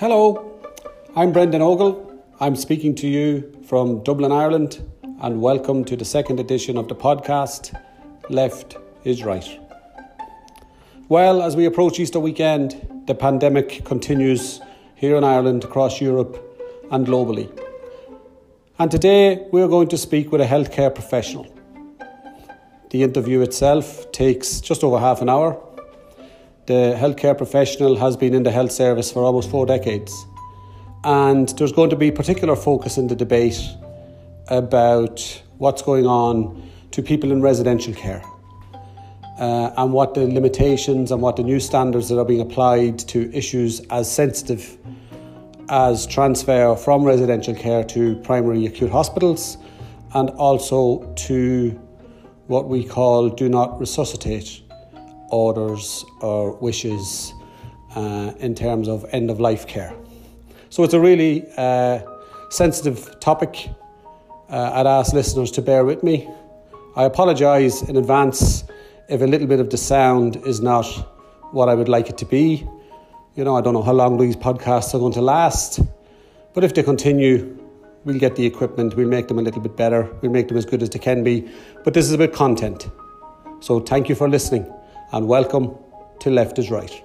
Hello, I'm Brendan Ogle. I'm speaking to you from Dublin, Ireland, and welcome to the second edition of the podcast Left is Right. Well, as we approach Easter weekend, the pandemic continues here in Ireland, across Europe, and globally. And today we're going to speak with a healthcare professional. The interview itself takes just over half an hour the healthcare professional has been in the health service for almost four decades. And there's going to be particular focus in the debate about what's going on to people in residential care uh, and what the limitations and what the new standards that are being applied to issues as sensitive as transfer from residential care to primary acute hospitals and also to what we call do not resuscitate orders or wishes uh, in terms of end of life care. So it's a really uh, sensitive topic. Uh, I'd ask listeners to bear with me. I apologise in advance if a little bit of the sound is not what I would like it to be. You know, I don't know how long these podcasts are going to last, but if they continue, we'll get the equipment, we'll make them a little bit better, we'll make them as good as they can be. But this is about content. So thank you for listening and welcome to Left is Right.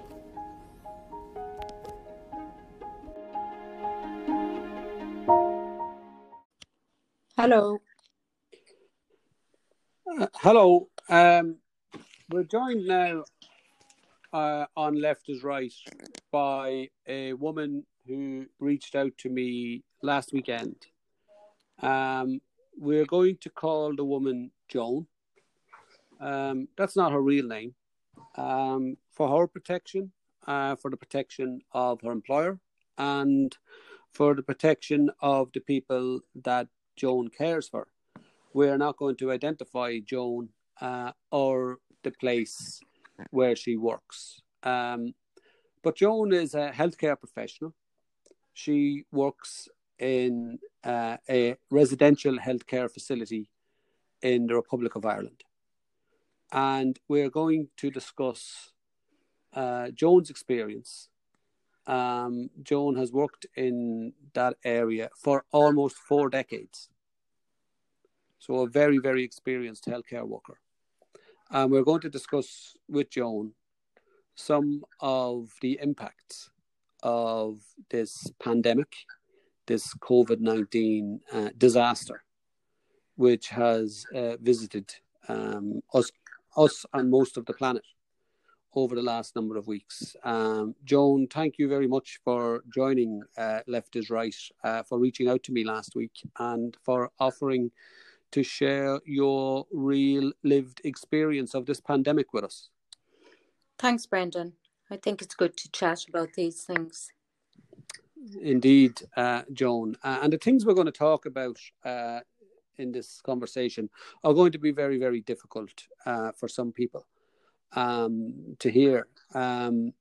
Hello. Uh, hello. Um, we're joined now uh, on Left is Right by a woman who reached out to me last weekend. Um, we're going to call the woman Joan. Um, that's not her real name um, for her protection, uh, for the protection of her employer, and for the protection of the people that Joan cares for. We are not going to identify Joan uh, or the place where she works. Um, but Joan is a healthcare professional. She works in uh, a residential healthcare facility in the Republic of Ireland and we're going to discuss uh, Joan's experience. Um, Joan has worked in that area for almost four decades. So, a very, very experienced healthcare worker. And we're going to discuss with Joan some of the impacts of this pandemic, this COVID 19 uh, disaster, which has uh, visited um, us us and most of the planet over the last number of weeks. Um, Joan, thank you very much for joining uh, Left is Right, uh, for reaching out to me last week, and for offering to share your real lived experience of this pandemic with us. Thanks, Brendan. I think it's good to chat about these things. Indeed, uh, Joan. Uh, and the things we're going to talk about uh, in this conversation are going to be very, very difficult uh, for some people um, to hear. Um,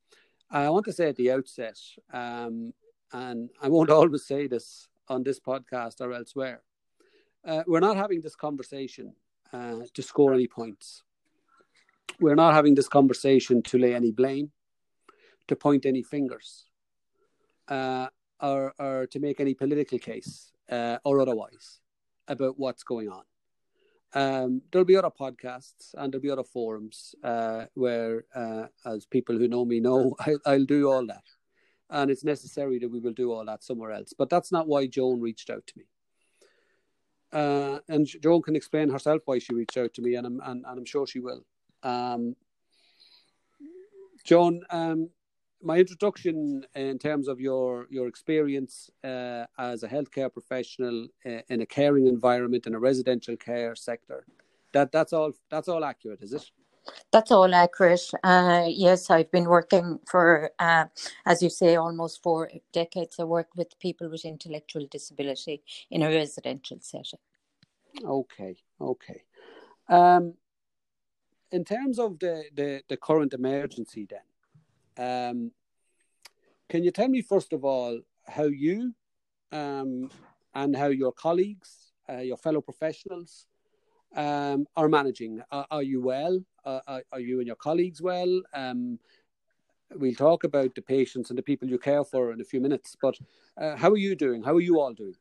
I want to say at the outset, um, and I won't always say this on this podcast or elsewhere, uh, we're not having this conversation uh, to score any points. We're not having this conversation to lay any blame, to point any fingers, uh, or, or to make any political case uh, or otherwise about what's going on. Um, there'll be other podcasts and there'll be other forums uh, where, uh, as people who know me know, I, will do all that. And it's necessary that we will do all that somewhere else. But that's not why Joan reached out to me. Uh, and Joan can explain herself why she reached out to me, and I'm, and, and I'm sure she will. Um, Joan, um, my introduction in terms of your your experience uh, as a healthcare professional uh, in a caring environment in a residential care sector that that's all that's all accurate is it? That's all accurate. Uh, yes i've been working for uh, as you say almost four decades. I work with people with intellectual disability in a residential setting. Okay okay. Um, in terms of the, the the current emergency then um, can you tell me first of all how you um, and how your colleagues, uh, your fellow professionals, um, are managing? Are, are you well? Are, are, you and your colleagues well? Um, we'll talk about the patients and the people you care for in a few minutes. But uh, how are you doing? How are you all doing?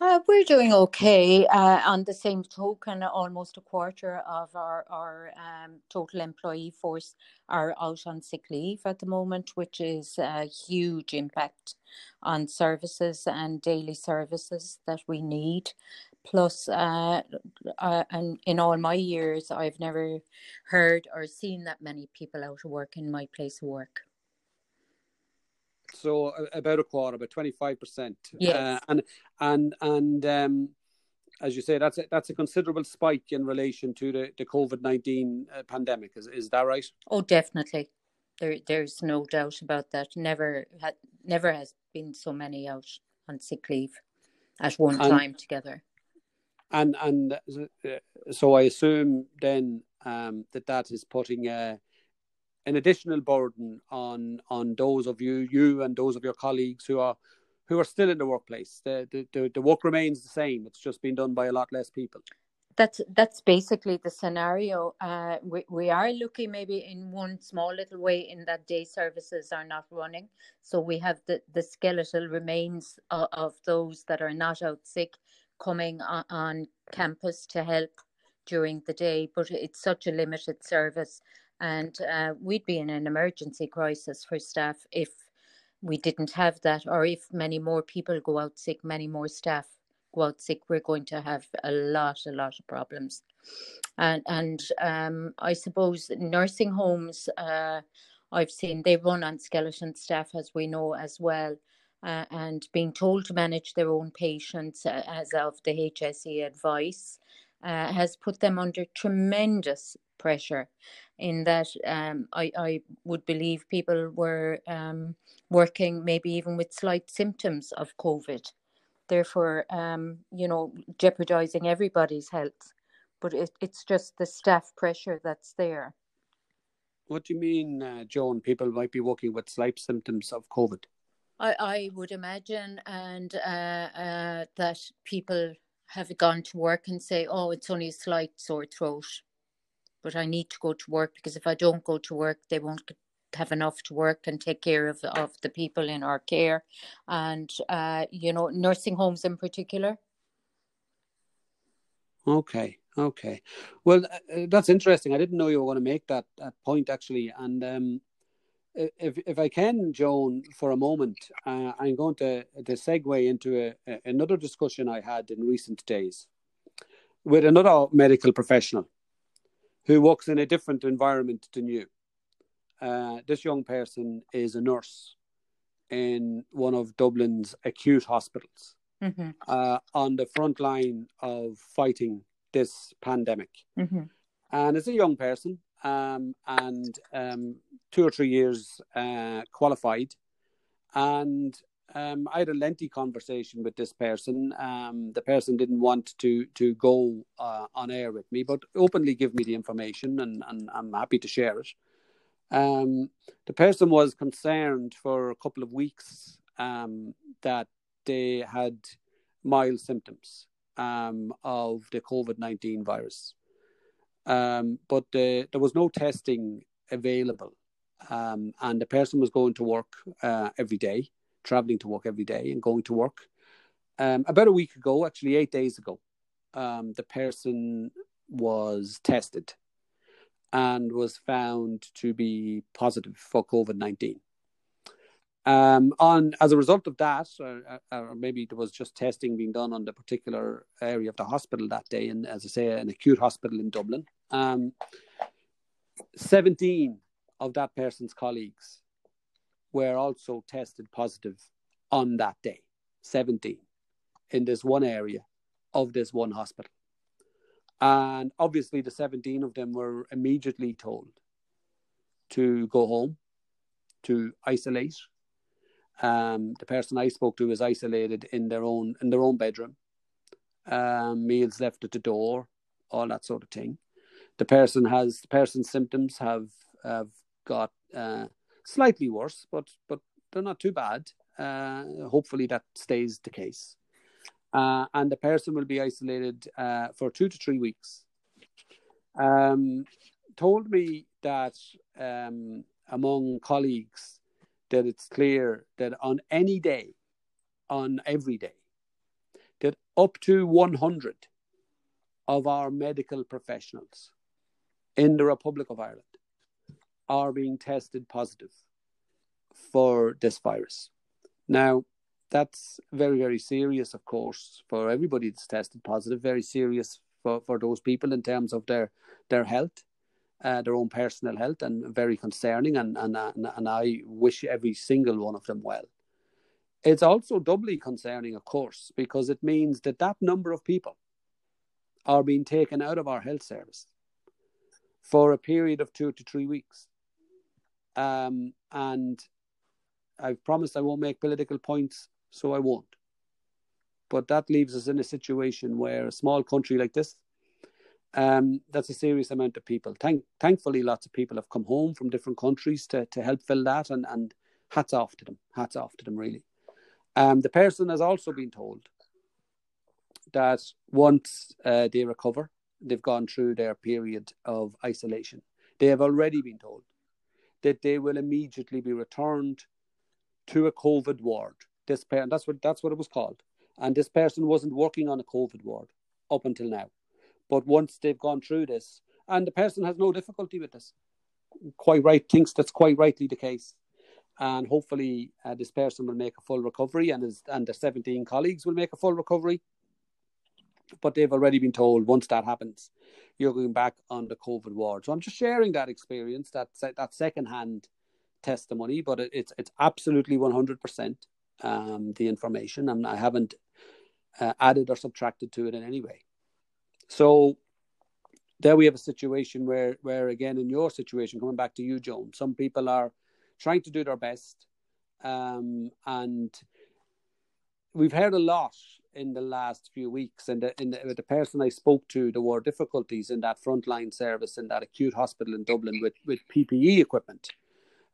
Uh, we're doing okay. Uh, on the same token, almost a quarter of our, our um, total employee force are out on sick leave at the moment, which is a huge impact on services and daily services that we need. Plus, uh, uh, and in all my years, I've never heard or seen that many people out of work in my place of work. So about a quarter, about twenty five percent. Yes. Uh, and and and um, as you say, that's a, that's a considerable spike in relation to the, the COVID nineteen uh, pandemic. Is is that right? Oh, definitely. There, there's no doubt about that. Never had, never has been so many out on sick leave at one And- time together. And and uh, so I assume then um, that that is putting uh, an additional burden on on those of you you and those of your colleagues who are who are still in the workplace. The the, the, the work remains the same. It's just been done by a lot less people. That's that's basically the scenario. Uh, we we are looking maybe in one small little way in that day services are not running, so we have the the skeletal remains of, of those that are not out sick coming on, on campus to help during the day. But it's such a limited service, and uh, we'd be in an emergency crisis for staff if we didn't have that, or if many more people go out sick, many more staff go out sick, we're going to have a lot, a lot of problems. And and um, I suppose nursing homes, uh, I've seen they run on skeleton staff, as we know as well. Uh, and being told to manage their own patients uh, as of the HSE advice uh, has put them under tremendous pressure. In that, um, I, I would believe people were um, working maybe even with slight symptoms of COVID therefore um, you know jeopardizing everybody's health but it, it's just the staff pressure that's there What do you mean, uh, Joan? People might be working with slight symptoms of COVID. i, I would imagine and uh, uh, that people have gone to work and say oh it's only a slight sore throat but i need to go to work because if i don't go to work they won't have enough to work and take care of, of the people in our care and uh, you know nursing homes in particular Okay, okay. Well, uh, uh, that's interesting. I didn't know you were going to make that, that point actually. And um, if if I can, Joan, for a moment, uh, I'm going to to segue into a, a, another discussion I had in recent days with another medical professional who works in a different environment than you. Uh, this young person is a nurse in one of Dublin's acute hospitals hmm uh, on the front line of fighting this pandemic. hmm And as a young person, um, and um, two or three years uh, qualified, and um, I had a lengthy conversation with this person. Um, the person didn't want to to go uh, on air with me, but openly give me the information, and, and I'm happy to share it. Um, the person was concerned for a couple of weeks um, that they had mild symptoms um, of the COVID 19 virus. Um, but uh, there was no testing available. Um, and the person was going to work uh, every day, traveling to work every day and going to work. Um, about a week ago, actually, eight days ago, um, the person was tested and was found to be positive for COVID 19. Um, on as a result of that, or, or maybe there was just testing being done on the particular area of the hospital that day, and as I say, an acute hospital in Dublin. Um, Seventeen of that person's colleagues were also tested positive on that day. Seventeen in this one area of this one hospital, and obviously the seventeen of them were immediately told to go home, to isolate um, the person I spoke to was isolated in their own in their own bedroom. Um, meals left at the door, all that sort of thing. The person has the person's symptoms have have got uh, slightly worse, but but they're not too bad. Uh, hopefully that stays the case. Uh, and the person will be isolated uh, for two to three weeks. Um, told me that um, among colleagues that it's clear that on any day, on every day, that up to 100 of our medical professionals in the Republic of Ireland are being tested positive for this virus. Now, that's very, very serious, of course, for everybody that's tested positive, very serious for, for those people in terms of their, their health, uh, their own personal health, and very concerning. And, and, and, I wish every single one of them well. It's also doubly concerning, of course, because it means that that number of people are being taken out of our health service for a period of two to three weeks. Um, and I've promised I won't make political points, so I won't. But that leaves us in a situation where a small country like this, um, that's a serious amount of people. Thank, thankfully, lots of people have come home from different countries to, to help fill that, and, and hats off to them. Hats off to them, really. Um, the person has also been told that once uh, they recover, they've gone through their period of isolation. They have already been told that they will immediately be returned to a COVID ward. This person, that's what that's what it was called, and this person wasn't working on a COVID ward up until now. But once they've gone through this, and the person has no difficulty with this, quite right, thinks that's quite rightly the case, and hopefully uh, this person will make a full recovery, and his and the seventeen colleagues will make a full recovery. But they've already been told once that happens, you're going back on the COVID ward. So I'm just sharing that experience, that that second hand testimony, but it, it's it's absolutely 100% um, the information, and I haven't uh, added or subtracted to it in any way. So there we have a situation where where again in your situation, coming back to you, Joan, some people are trying to do their best, um, and we've heard a lot in the last few weeks. And the, in the, the person I spoke to, there were difficulties in that frontline service in that acute hospital in Dublin with, with PPE equipment.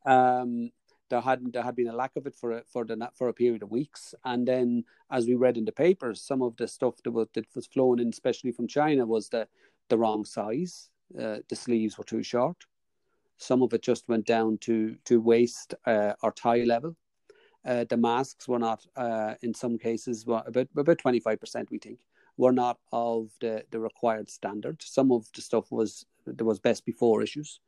Um, there had there had been a lack of it for a, for the for a period of weeks, and then as we read in the papers, some of the stuff that was that was flowing in, especially from China, was the the wrong size. Uh, the sleeves were too short. Some of it just went down to to waist uh, or thigh level. Uh, the masks were not, uh, in some cases, were about about twenty five percent. We think were not of the the required standard. Some of the stuff was there was best before issues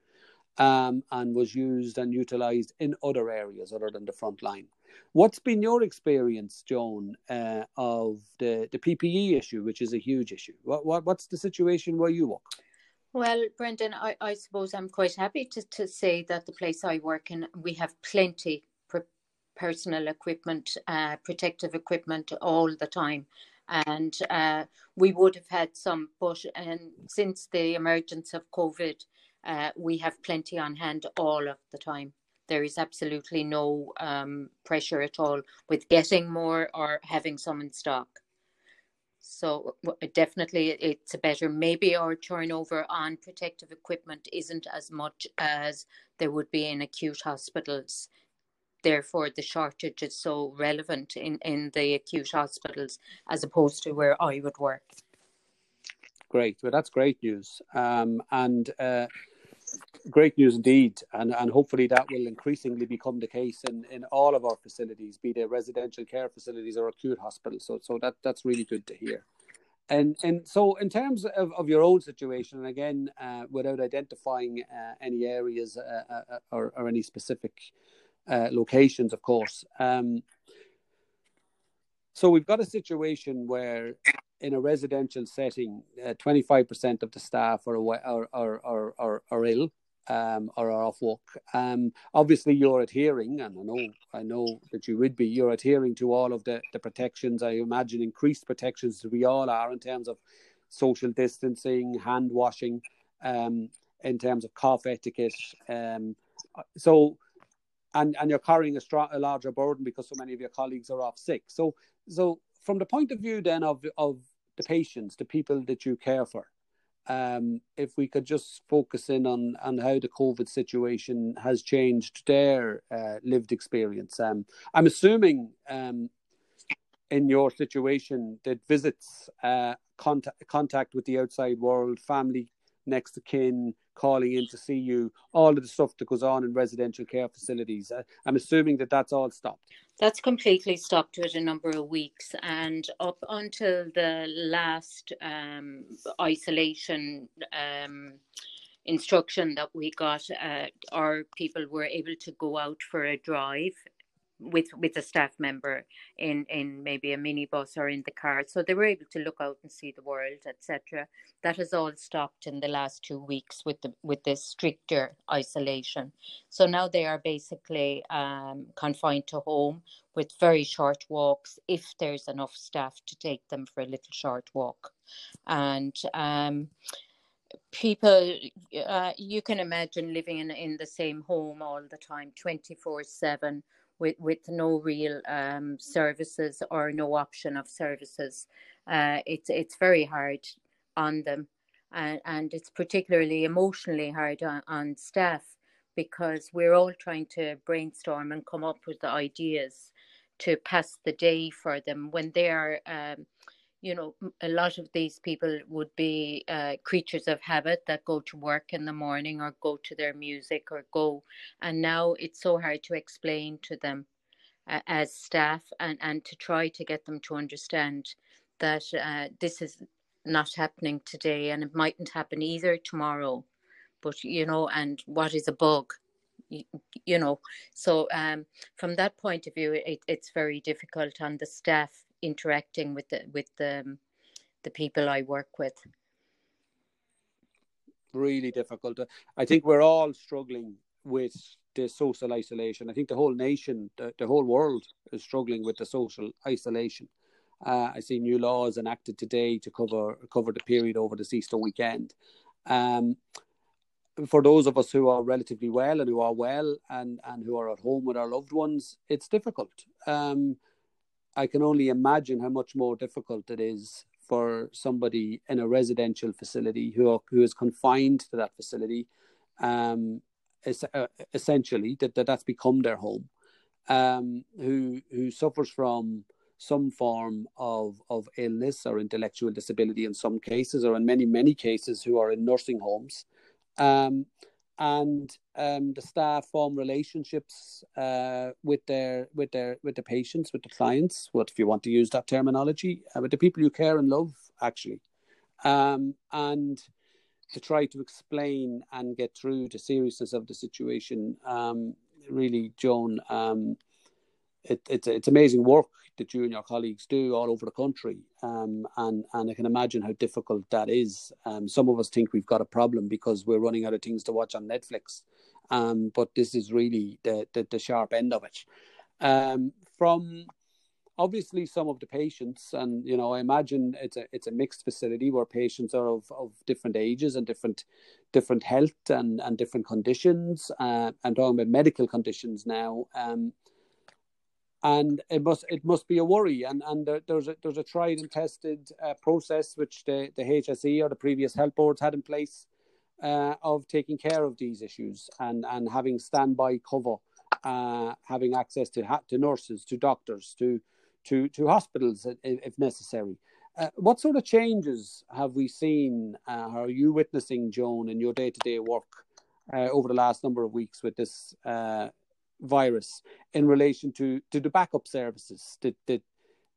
um, and was used and utilized in other areas other than the front line. What's been your experience, Joan, uh, of the, the PPE issue, which is a huge issue? What, what what's the situation where you work? Well, Brendan, I, I suppose I'm quite happy to, to say that the place I work in, we have plenty personal equipment, uh, protective equipment all the time. And uh, we would have had some, but and since the emergence of COVID, uh, we have plenty on hand all of the time. There is absolutely no um, pressure at all with getting more or having some in stock. So definitely, it's a better. Maybe our turnover on protective equipment isn't as much as there would be in acute hospitals. Therefore, the shortage is so relevant in, in the acute hospitals as opposed to where I would work. Great. Well, that's great news. Um, and uh, great news indeed, and, and hopefully that will increasingly become the case in, in all of our facilities, be they residential care facilities or acute hospitals. So so that that's really good to hear. And and so in terms of, of your own situation, and again, uh, without identifying uh, any areas uh, uh, or, or any specific uh, locations, of course. Um, so we've got a situation where in a residential setting, uh, 25% of the staff are, are, are, are, are, are ill um, or are off work. Um, obviously, you're adhering, and I know I know that you would be. You're adhering to all of the, the protections. I imagine increased protections we all are in terms of social distancing, hand washing, um, in terms of cough etiquette. Um, so, and and you're carrying a, a larger burden because so many of your colleagues are off sick. So, so from the point of view then of of the patients, the people that you care for, um, if we could just focus in on on how the COVID situation has changed their uh, lived experience. Um, I'm assuming um, in your situation that visits, uh, contact contact with the outside world, family, next to kin, calling in to see you, all of the stuff that goes on in residential care facilities. Uh, I'm assuming that that's all stopped. That's completely stopped with a number of weeks, and up until the last um, isolation um, instruction that we got, uh, our people were able to go out for a drive with with a staff member in in maybe a minibus or in the car. So they were able to look out and see the world etc that has all stopped in the last two weeks with the with the stricter isolation. So now they are basically um, confined to home with very short walks if there's enough staff to take them for a little short walk. And um, people uh, you can imagine living in in the same home all the time 24 7 with, with no real um, services or no option of services. Uh, it's it's very hard on them, and, and it's particularly emotionally hard on, on staff because we're all trying to brainstorm and come up with the ideas to pass the day for them when they are um, you know, a lot of these people would be uh, creatures of habit that go to work in the morning or go to their music or go. And now it's so hard to explain to them uh, as staff and, and to try to get them to understand that uh, this is not happening today and it mightn't happen either tomorrow. But, you know, and what is a bug? You, you know, so um, from that point of view, it, it's very difficult on the staff interacting with the with the the people I work with. Really difficult. I think we're all struggling with the social isolation. I think the whole nation, the, the whole world, is struggling with the social isolation. Uh, I see new laws enacted today to cover cover the period over the Easter weekend. Um, for those of us who are relatively well and who are well and, and who are at home with our loved ones, it's difficult. Um, I can only imagine how much more difficult it is for somebody in a residential facility who are, who is confined to that facility, um, uh, essentially that, that that's become their home, um, who who suffers from some form of of illness or intellectual disability in some cases, or in many many cases, who are in nursing homes. Um, and um, the staff form relationships uh, with their with their with the patients, with the clients. What if you want to use that terminology? Uh, with the people you care and love, actually, um, and to try to explain and get through the seriousness of the situation. Um, really, Joan, um, it, it's it's amazing work that you and your colleagues do all over the country, um, and and I can imagine how difficult that is. Um, some of us think we've got a problem because we're running out of things to watch on Netflix, um, but this is really the, the, the sharp end of it. Um, from obviously some of the patients, and you know, I imagine it's a it's a mixed facility where patients are of, of different ages and different different health and, and different conditions. Uh, I'm talking about medical conditions now. And it must it must be a worry. And and there, there's a there's a tried and tested uh, process which the the HSE or the previous health boards had in place uh, of taking care of these issues and and having standby cover uh, having access to to nurses to doctors to to to hospitals if, necessary. Uh, what sort of changes have we seen uh, are you witnessing Joan in your day-to-day work uh, over the last number of weeks with this virus in relation to to the backup services that that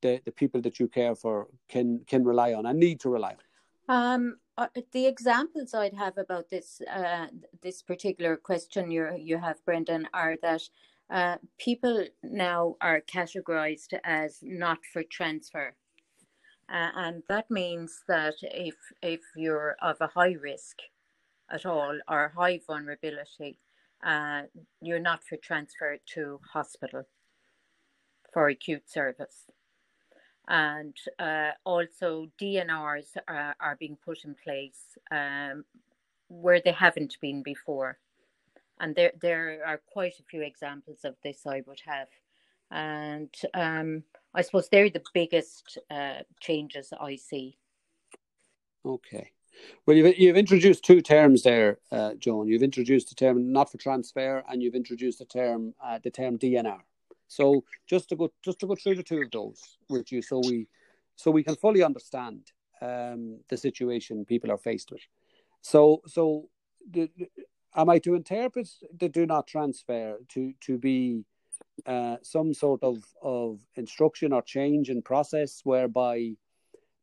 the, the people that you care for can can rely on and need to rely on? Um uh, the examples I'd have about this uh, this particular question you you have, Brendan, are that uh, people now are categorized as not for transfer, uh, and that means that if if you're of a high risk at all or high vulnerability, uh, you're not for transfer to hospital for acute service. And uh, also, DNRs are, are, being put in place um, where they haven't been before. And there, there are quite a few examples of this I would have. And um, I suppose they're the biggest uh, changes I see. Okay. Well, you've, you've introduced two terms there, uh, Joan. You've introduced the term not for transfer, and you've introduced the term uh, the term DNR. So just to go just to go through the two of those with you, so we so we can fully understand um, the situation people are faced with. So so the, am I to interpret the do not transfer to to be uh, some sort of of instruction or change in process whereby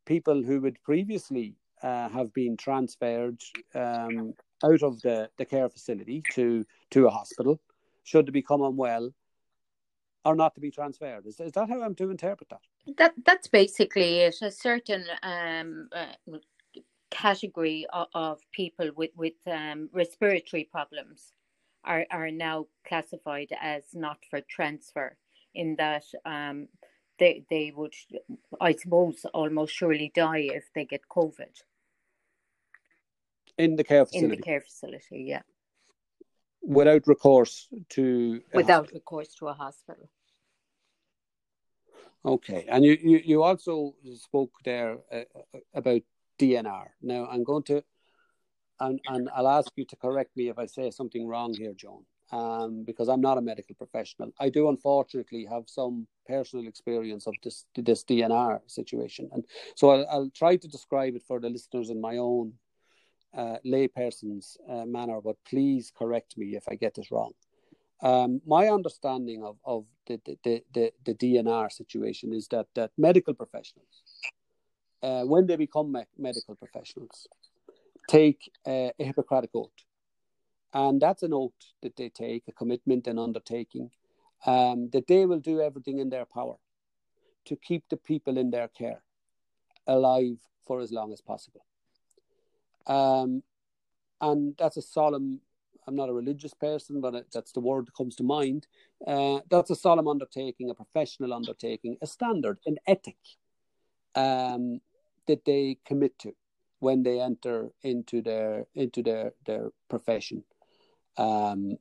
people who would previously uh, have been transferred um, out of the, the care facility to to a hospital should they become unwell are not to be transferred. Is, is that how I'm to interpret that? That that's basically it. A certain um, uh, category of, of, people with with um, respiratory problems are are now classified as not for transfer. In that um, they they would, I suppose, almost surely die if they get COVID. In the care facility. In the care facility, yeah. Without recourse to. Without recourse to a hospital. Okay, and you, you, you also spoke there uh, uh about DNR. Now I'm going to, and, and I'll ask you to correct me if I say something wrong here, Joan, um, because I'm not a medical professional. I do unfortunately have some personal experience of this this DNR situation, and so I'll, I'll try to describe it for the listeners in my own uh, layperson's uh, manner. But please correct me if I get this wrong. Um, my understanding of, of the, the, the, the, DNR situation is that, that medical professionals, uh, when they become me- medical professionals, take a Hippocratic oath. And that's an oath that they take, a commitment and undertaking, um, that they will do everything in their power to keep the people in their care alive for as long as possible. Um, and that's a solemn I'm not a religious person, but that's the word that comes to mind. Uh, that's a solemn undertaking, a professional undertaking, a standard, an ethic um, that they commit to when they enter into their into their their profession. Um,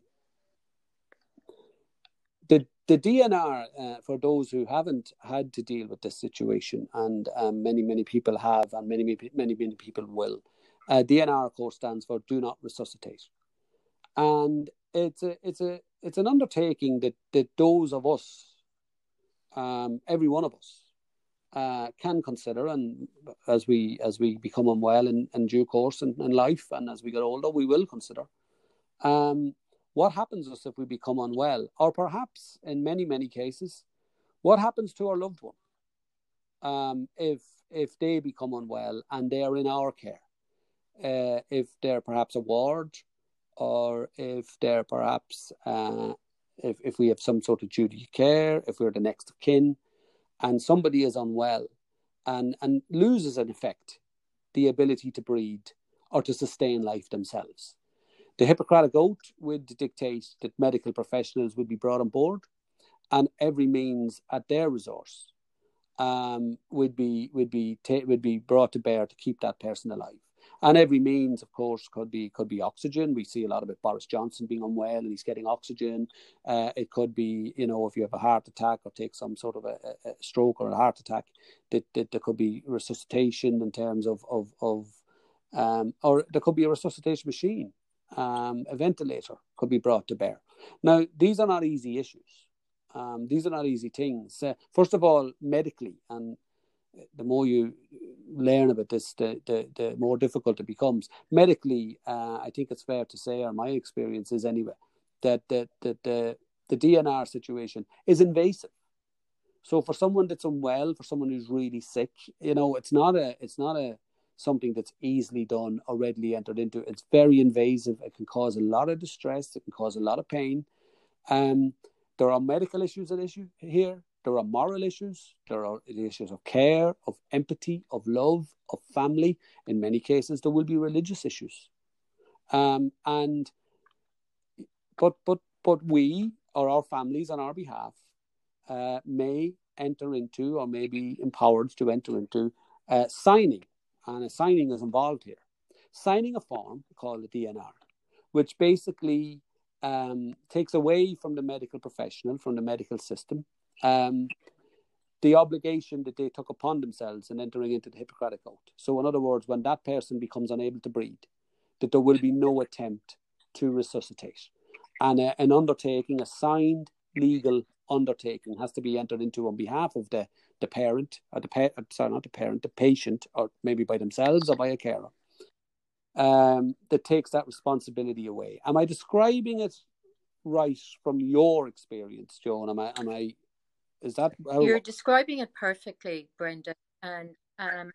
the the DNR uh, for those who haven't had to deal with this situation, and um, many many people have, and many many many, many people will. Uh, DNR, of course, stands for Do Not Resuscitate. And it's a it's a it's an undertaking that that those of us, um, every one of us, uh, can consider, and as we as we become unwell in, in due course in, in life, and as we get older, we will consider. Um, what happens us if we become unwell, or perhaps in many many cases, what happens to our loved one um, if if they become unwell and they are in our care, uh, if they're perhaps a ward or if they're perhaps uh, if, if we have some sort of duty of care, if we're the next of kin, and somebody is unwell and, and loses in effect the ability to breed or to sustain life themselves. The Hippocratic Oath would dictate that medical professionals would be brought on board and every means at their resource um, would be would be ta- would be brought to bear to keep that person alive and every means, of course, could be could be oxygen. We see a lot of it. Boris Johnson being unwell and he's getting oxygen. Uh, it could be, you know, if you have a heart attack or take some sort of a, a stroke or a heart attack, that, that there could be resuscitation in terms of of of, um, or there could be a resuscitation machine, um, a ventilator could be brought to bear. Now, these are not easy issues. Um, these are not easy things. Uh, first of all, medically, and the more you learn about this, the, the, the more difficult it becomes. Medically, uh, I think it's fair to say, or my experience is anyway, that, that, that the, the DNR situation is invasive. So for someone that's unwell, for someone who's really sick, you know, it's not a, it's not a something that's easily done or readily entered into. It's very invasive. It can cause a lot of distress. It can cause a lot of pain. Um, there are medical issues at issue here. There are moral issues, there are issues of care, of empathy, of love, of family. In many cases, there will be religious issues. Um, and but but but we or our families on our behalf uh, may enter into or may be empowered to enter into uh, signing, and a signing is involved here. Signing a form called a DNR, which basically um, takes away from the medical professional, from the medical system, um, the obligation that they took upon themselves in entering into the Hippocratic Oath. So, in other words, when that person becomes unable to breathe, that there will be no attempt to resuscitate. And uh, an undertaking, a signed legal undertaking, has to be entered into on behalf of the, the parent, or the pa- sorry, not the parent, the patient, or maybe by themselves or by a carer. um, that takes that responsibility away. Am I describing it right from your experience, Joan? Am I? Am I? Is that how... you're describing it perfectly, Brendan? And um,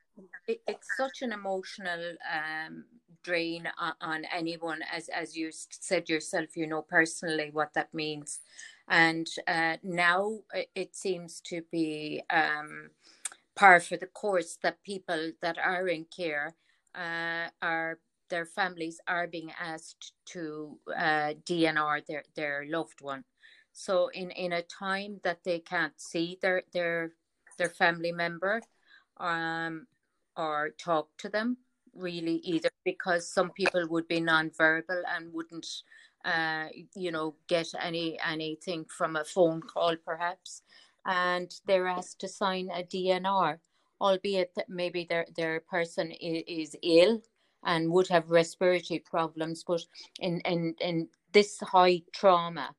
it, it's such an emotional um, drain on, on, anyone, as as you said yourself. You know personally what that means, and uh, now it seems to be um, par for the course that people that are in care uh, are their families are being asked to uh, DNR their their loved one. So in in a time that they can't see their their their family member, um, or talk to them really either because some people would be non-verbal and wouldn't uh, you know get any anything from a phone call perhaps. And they're asked to sign a DNR albeit that maybe their their person is, is ill and would have respiratory problems but in in, in this high trauma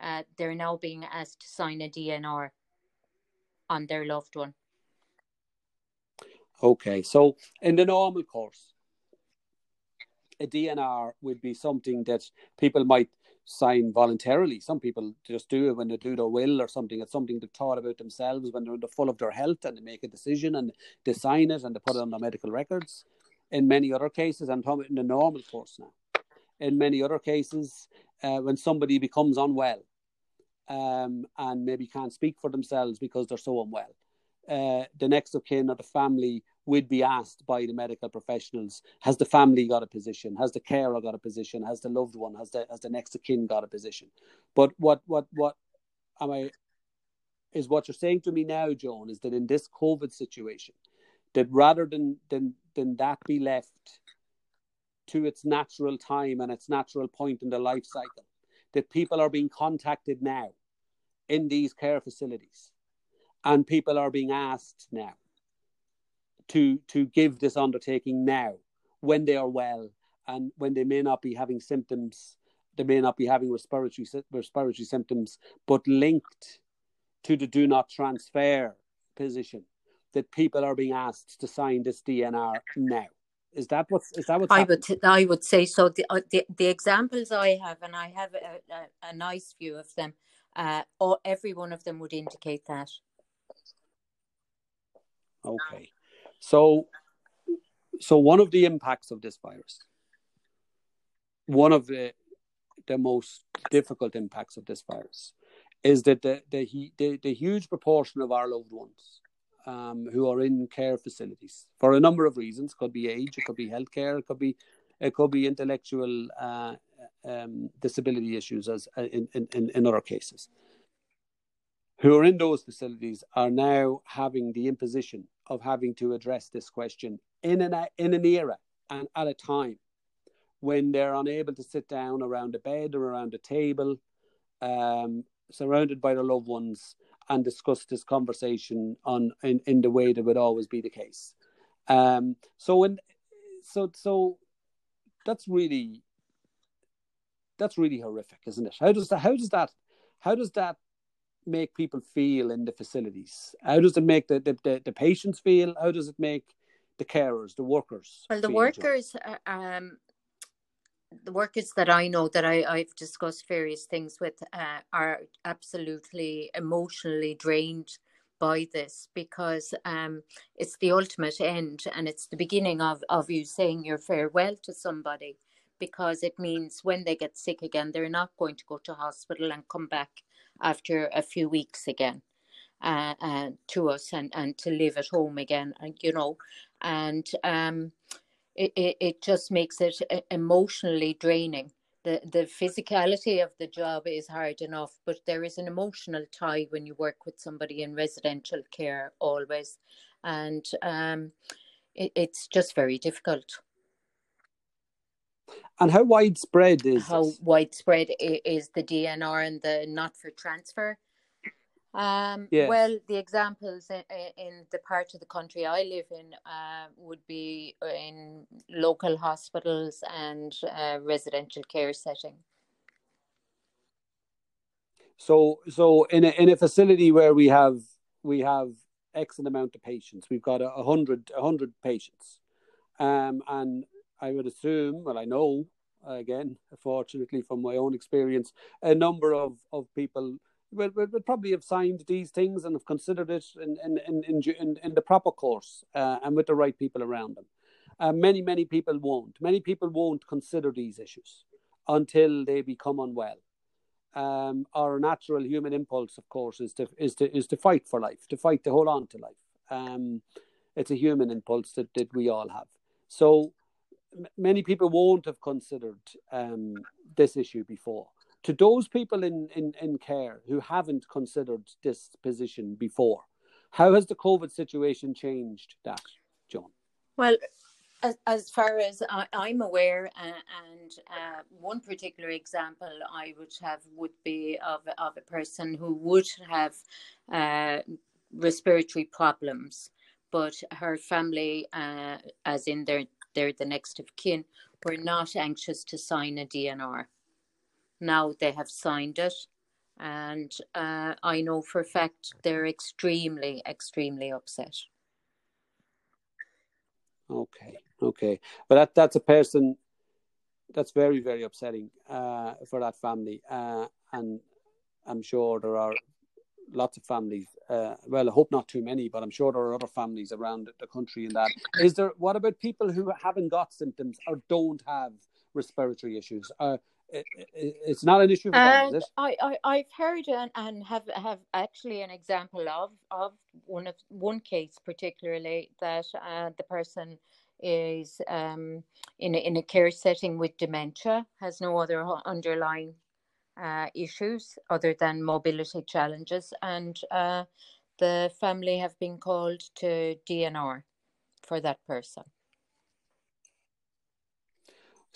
uh, they're now being asked to sign a DNR on their loved one Okay, so in the normal course, a DNR would be something that people might sign voluntarily. Some people just do it when they do their will or something. It's something they've thought about themselves when they're in the full of their health and they make a decision and they sign it and they put it on their medical records. In many other cases, I'm talking in the normal course now. In many other cases, uh, when somebody becomes unwell um, and maybe can't speak for themselves because they're so unwell, uh, the next of kin or the family would be asked by the medical professionals has the family got a position? Has the carer got a position? Has the loved one has the has the next of kin got a position? But what what what am i is what you're saying to me now joan is that in this covid situation that rather than than than that be left to its natural time and its natural point in the life cycle that people are being contacted now in these care facilities. And people are being asked now to to give this undertaking now when they are well and when they may not be having symptoms they may not be having respiratory respiratory symptoms but linked to the do not transfer position that people are being asked to sign this DNR now is that what is that what I would I would say so. The, uh, the the examples I have and I have a, a, a nice view of them uh, all, every one of them would indicate that. Okay. So, so one of the impacts of this virus, one of the the most difficult impacts of this virus, is that the the the, the huge proportion of our loved ones um, who are in care facilities for a number of reasons, could be age, it could be healthcare, it could be it could be intellectual uh, um, disability issues, as uh, in, in in other cases. Who are in those facilities are now having the imposition of having to address this question in an in an era and at a time when they're unable to sit down around a bed or around a table, um, surrounded by their loved ones, and discuss this conversation on in, in the way that would always be the case. Um, so when so so that's really that's really horrific, isn't it? How does that how does that how does that make people feel in the facilities? How does it make the, the, the, the patients feel? How does it make the carers, the workers? Well, the workers, uh, um, the workers that I know that I, I've discussed various things with uh, are absolutely emotionally drained by this because um, it's the ultimate end and it's the beginning of, of you saying your farewell to somebody because it means when they get sick again, they're not going to go to hospital and come back after a few weeks again uh, uh, to us and, and to live at home again, you know, and um, it, it, it just makes it emotionally draining. The, the physicality of the job is hard enough, but there is an emotional tie when you work with somebody in residential care always. And um, it, it's just very difficult. And how widespread is how this? widespread is the DNR and the not for transfer? Um, yes. Well, the examples in, in, the part of the country I live in uh, would be in local hospitals and uh, residential care setting. So, so in a in a facility where we have we have X amount of patients, we've got a hundred a hundred patients, um, and I would assume, well, I know again, fortunately from my own experience, a number of, of people will, will, will probably have signed these things and have considered it in, in, in, in, in the proper course uh, and with the right people around them. Uh, many, many people won't. Many people won't consider these issues until they become unwell. Um, our natural human impulse, of course, is to is to is to fight for life, to fight to hold on to life. Um, it's a human impulse that, that we all have. So m- many people won't have considered um, this issue before. To those people in, in, in care who haven't considered this position before, how has the COVID situation changed that, John? Well, as, as far as I, am aware, uh, and uh, one particular example I would have would be of, of a person who would have uh, respiratory problems, but her family, uh, as in their, they're the next of kin, were not anxious to sign a DNR. Now they have signed it, and uh, I know for a fact they're extremely, extremely upset. Okay, okay, but that that's a person that's very very upsetting uh, for that family, uh, and I'm sure there are lots of families. Uh, well, I hope not too many, but I'm sure there are other families around the country in that. Is there? What about people who haven't got symptoms or don't have respiratory issues? Uh, it's not an issue for them, is it? I, I, I've heard and, and have have actually an example of of one of one case particularly that uh, the person is um, in a, in a care setting with dementia, has no other underlying uh, issues other than mobility challenges, and uh, the family have been called to DNR for that person.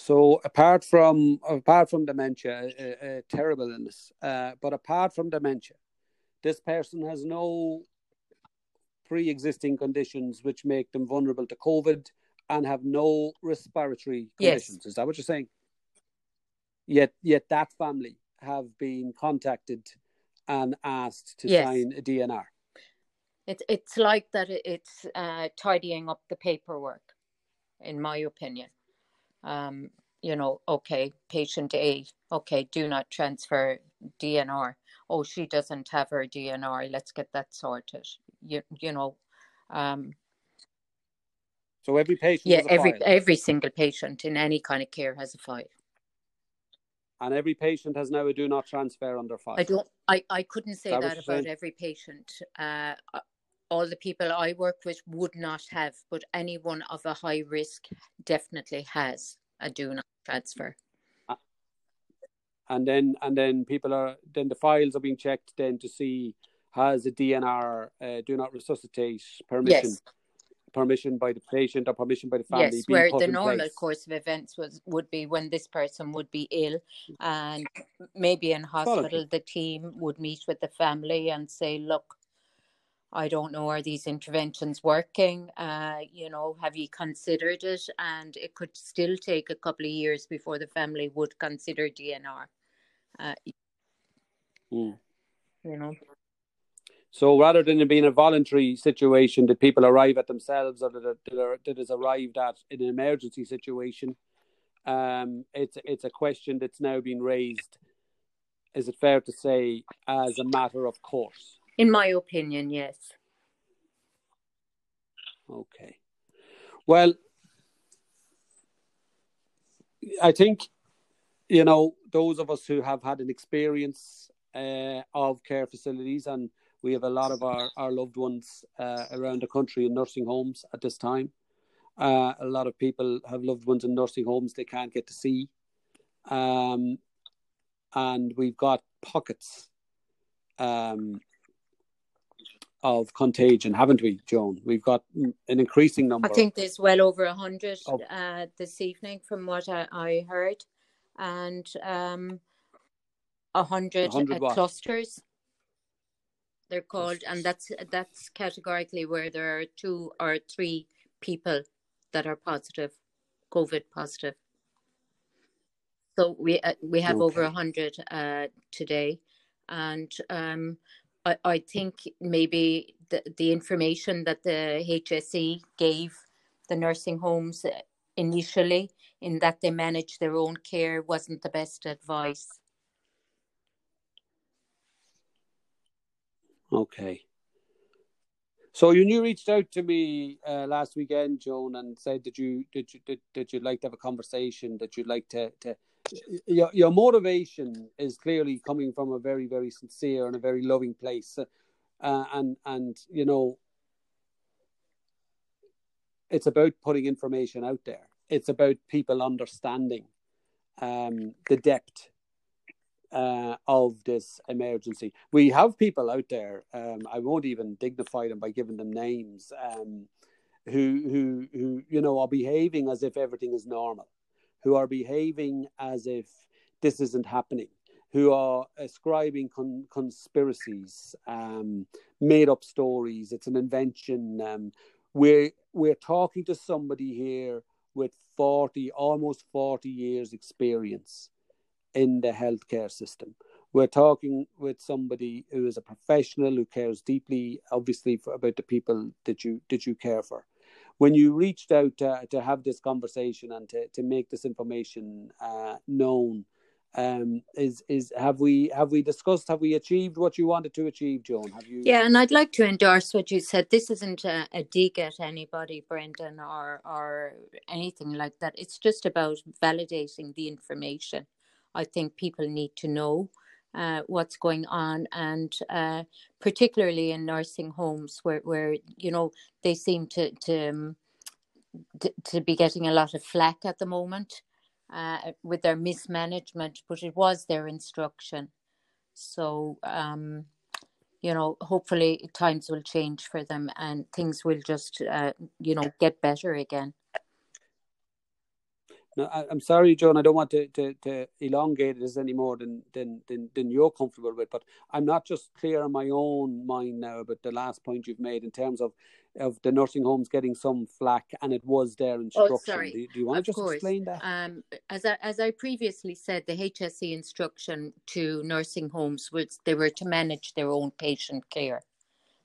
So apart from apart from dementia, a, a terrible illness, uh, but apart from dementia, this person has no pre-existing conditions which make them vulnerable to COVID and have no respiratory conditions. Yes. Is that what you're saying? Yet, yet that family have been contacted and asked to yes. sign a DNR. It's it's like that. It's uh, tidying up the paperwork, in my opinion um, you know, okay, patient A, okay, do not transfer DNR. Oh, she doesn't have her DNR. Let's get that sorted. You, you know. Um, so every patient. Yeah, every file. every single patient in any kind of care has a file. And every patient has now a do not transfer under file. I don't. I, I couldn't say that, that about saying? every patient. Uh, all the people I work with would not have, but anyone of a high risk definitely has a do not transfer. Uh, and then, and then people are then the files are being checked then to see has a DNR uh, do not resuscitate permission. Yes. Permission by the patient or permission by the family. Yes, where the normal place. course of events was would be when this person would be ill, and maybe in hospital, Quality. the team would meet with the family and say, "Look, I don't know, are these interventions working? Uh, you know, have you considered it? And it could still take a couple of years before the family would consider DNR. Uh, mm. You know. So rather than it being a voluntary situation, that people arrive at themselves or that, that, that is arrived at in an emergency situation, um, it's it's a question that's now been raised. Is it fair to say as a matter of course? In my opinion, yes. Okay. Well, I think, you know, those of us who have had an experience uh, of care facilities, and we have a lot of our, our loved ones uh, around the country in nursing homes at this time. Uh, a lot of people have loved ones in nursing homes they can't get to see. Um, and we've got pockets um, of contagion, haven't we, Joan? We've got an increasing number. I think there's well over a hundred oh. uh, this evening, from what I, I heard, and um, a hundred uh, clusters. They're called, and that's that's categorically where there are two or three people that are positive, COVID positive. So we uh, we have okay. over a hundred uh, today, and um, I, I think maybe the, the information that the HSE gave the nursing homes initially in that they manage their own care wasn't the best advice. Okay. So you reached out to me uh, last weekend, Joan, and said that you did you did, that you'd like to have a conversation, that you'd like to to your your motivation is clearly coming from a very very sincere and a very loving place, uh, and and you know it's about putting information out there. It's about people understanding um, the depth uh, of this emergency. We have people out there. Um, I won't even dignify them by giving them names. Um, who who who you know are behaving as if everything is normal, who are behaving as if this isn't happening, who are ascribing con- conspiracies, um, made up stories. It's an invention. Um, we're we're talking to somebody here with forty, almost forty years experience in the healthcare system. We're talking with somebody who is a professional who cares deeply, obviously, for, about the people that you that you care for. When you reached out to, to have this conversation and to, to make this information uh, known, um, is is have we have we discussed have we achieved what you wanted to achieve, Joan? Have you? Yeah, and I'd like to endorse what you said. This isn't a, a dig at anybody, Brendan, or or anything like that. It's just about validating the information. I think people need to know uh, what's going on, and uh, particularly in nursing homes where, where you know they seem to to, um, to, to be getting a lot of flack at the moment uh, with their mismanagement, but it was their instruction. So um, you know, hopefully times will change for them and things will just uh, you know get better again. No, I, am sorry, John. I don't want to, to, to elongate this any more than, than, than, than you're comfortable with. But I'm not just clear in my own mind now about the last point you've made in terms of of the nursing homes getting some flack, and it was their oh, instruction. Oh, sorry. Do, do you want of to just course. explain that? Um, as I, as I previously said, the HSE instruction to nursing homes was they were to manage their own patient care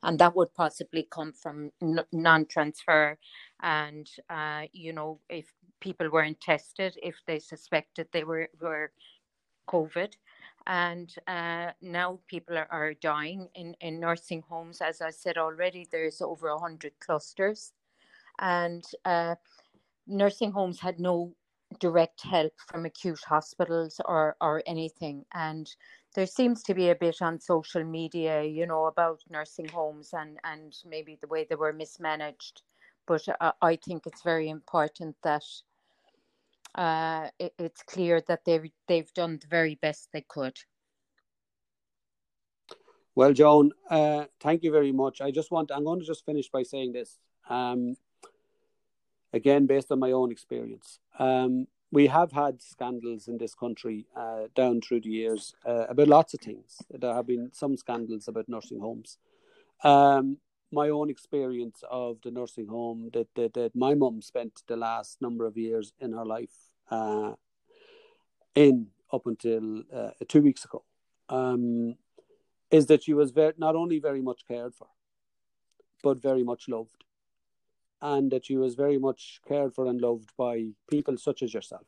and that would possibly come from non-transfer and uh, you know if people weren't tested if they suspected they were, were COVID. And uh, now people are, are dying in, in nursing homes. As I said already, there's over 100 clusters. And uh, nursing homes had no direct help from acute hospitals or, or anything. And there seems to be a bit on social media, you know, about nursing homes and, and maybe the way they were mismanaged. But uh, I think it's very important that uh, it, it's clear that they've they've done the very best they could. Well, Joan, uh, thank you very much. I just want I'm going to just finish by saying this. Um, again, based on my own experience, um, we have had scandals in this country uh, down through the years uh, about lots of things. There have been some scandals about nursing homes. Um, my own experience of the nursing home that, that, that my mum spent the last number of years in her life uh, in up until uh, two weeks ago um, is that she was very, not only very much cared for, but very much loved. And that she was very much cared for and loved by people such as yourself.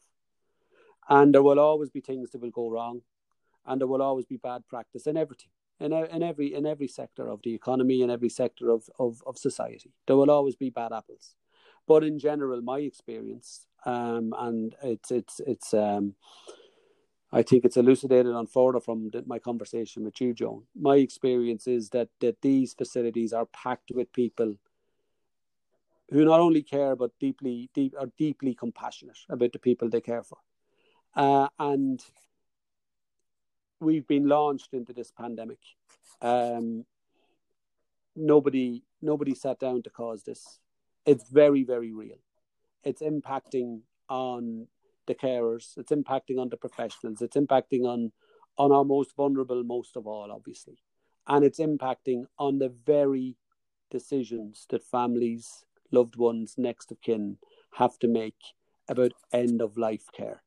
And there will always be things that will go wrong, and there will always be bad practice in everything, in, in every in every sector of the economy, in every sector of, of, of society. There will always be bad apples. But in general, my experience, um, and it's it's it's um, I think it's elucidated on further from the, my conversation with you, Joan. My experience is that that these facilities are packed with people who not only care but deeply deep are deeply compassionate about the people they care for, uh, and we've been launched into this pandemic. Um, nobody nobody sat down to cause this it's very, very real. It's impacting on the carers, it's impacting on the professionals, it's impacting on on our most vulnerable most of all, obviously. And it's impacting on the very decisions that families, loved ones, next of kin have to make about end of life care.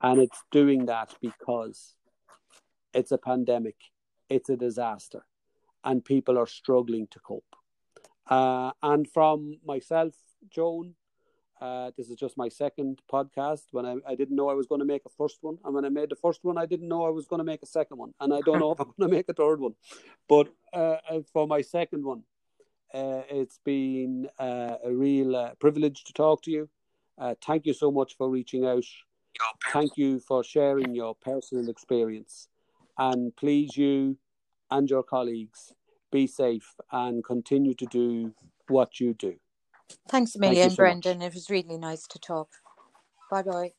And it's doing that because it's a pandemic, it's a disaster, and people are struggling to cope. Uh, and from myself, Joan, Uh, this is just my second podcast. When I, I didn't know I was going to make a first one, and when I made the first one, I didn't know I was going to make a second one, and I don't know if I'm going to make a third one. But uh, uh, for my second one, uh, it's been uh, a real uh, privilege to talk to you. thank you so much for reaching out. Thank you for sharing your personal experience, and please you and your colleagues be safe and continue to do what you do. Thanks a million, Thank so Brendan. Much. It was really nice to talk. Bye bye.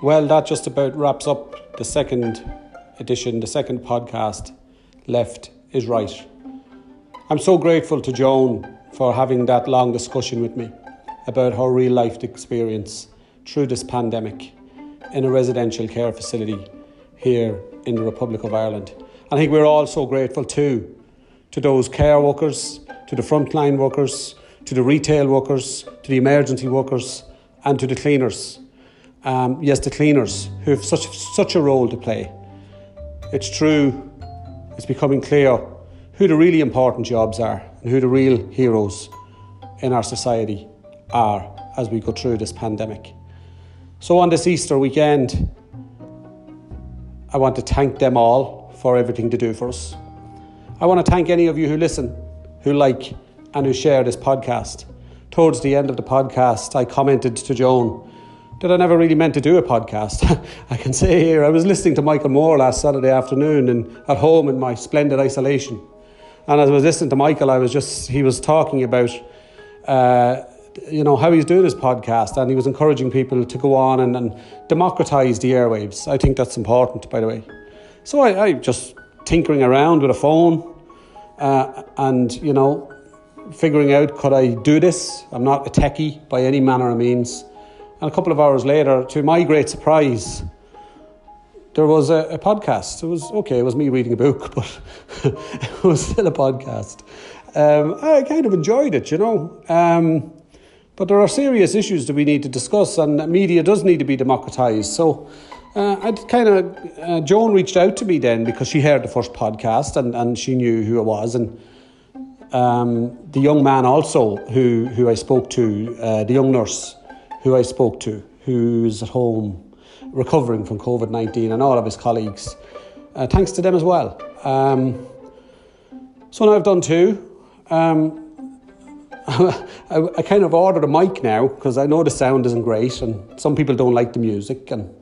Well, that just about wraps up the second edition, the second podcast. Left is right. I'm so grateful to Joan for having that long discussion with me about her real life experience through this pandemic in a residential care facility here in the Republic of Ireland. I think we're all so grateful too to those care workers, to the frontline workers, to the retail workers, to the emergency workers, and to the cleaners. Um, yes, the cleaners who have such such a role to play. It's true. It's becoming clear who the really important jobs are and who the real heroes in our society are as we go through this pandemic. So on this Easter weekend, I want to thank them all for everything to do for us. I want to thank any of you who listen, who like, and who share this podcast. Towards the end of the podcast, I commented to Joan that I never really meant to do a podcast. I can say here, I was listening to Michael Moore last Saturday afternoon and at home in my splendid isolation. And as I was listening to Michael, I was just, he was talking about uh, you know how he's doing his podcast and he was encouraging people to go on and, and democratize the airwaves. I think that's important by the way. So i, I just tinkering around with a phone uh, and you know figuring out could i do this? I'm not a techie by any manner of means. And a couple of hours later to my great surprise there was a, a podcast. It was okay it was me reading a book but it was still a podcast. Um, I kind of enjoyed it, you know. Um, but there are serious issues that we need to discuss, and media does need to be democratised. So uh, I'd kind of, uh, Joan reached out to me then because she heard the first podcast and, and she knew who it was. And um, the young man also who, who I spoke to, uh, the young nurse who I spoke to, who's at home recovering from COVID 19, and all of his colleagues. Uh, thanks to them as well. Um, so now I've done two. Um, I, I, kind of ordered a mic now because I know the sound isn't great, and some people don't like the music, and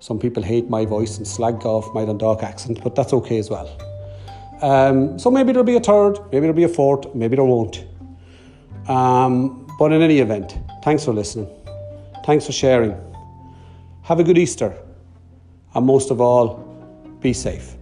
some people hate my voice and slag off my Dundalk accent, but that's okay as well. Um, so maybe there'll be a third, maybe there'll be a fourth, maybe there won't. Um, but in any event, thanks for listening. Thanks for sharing. Have a good Easter. And most of all, be safe.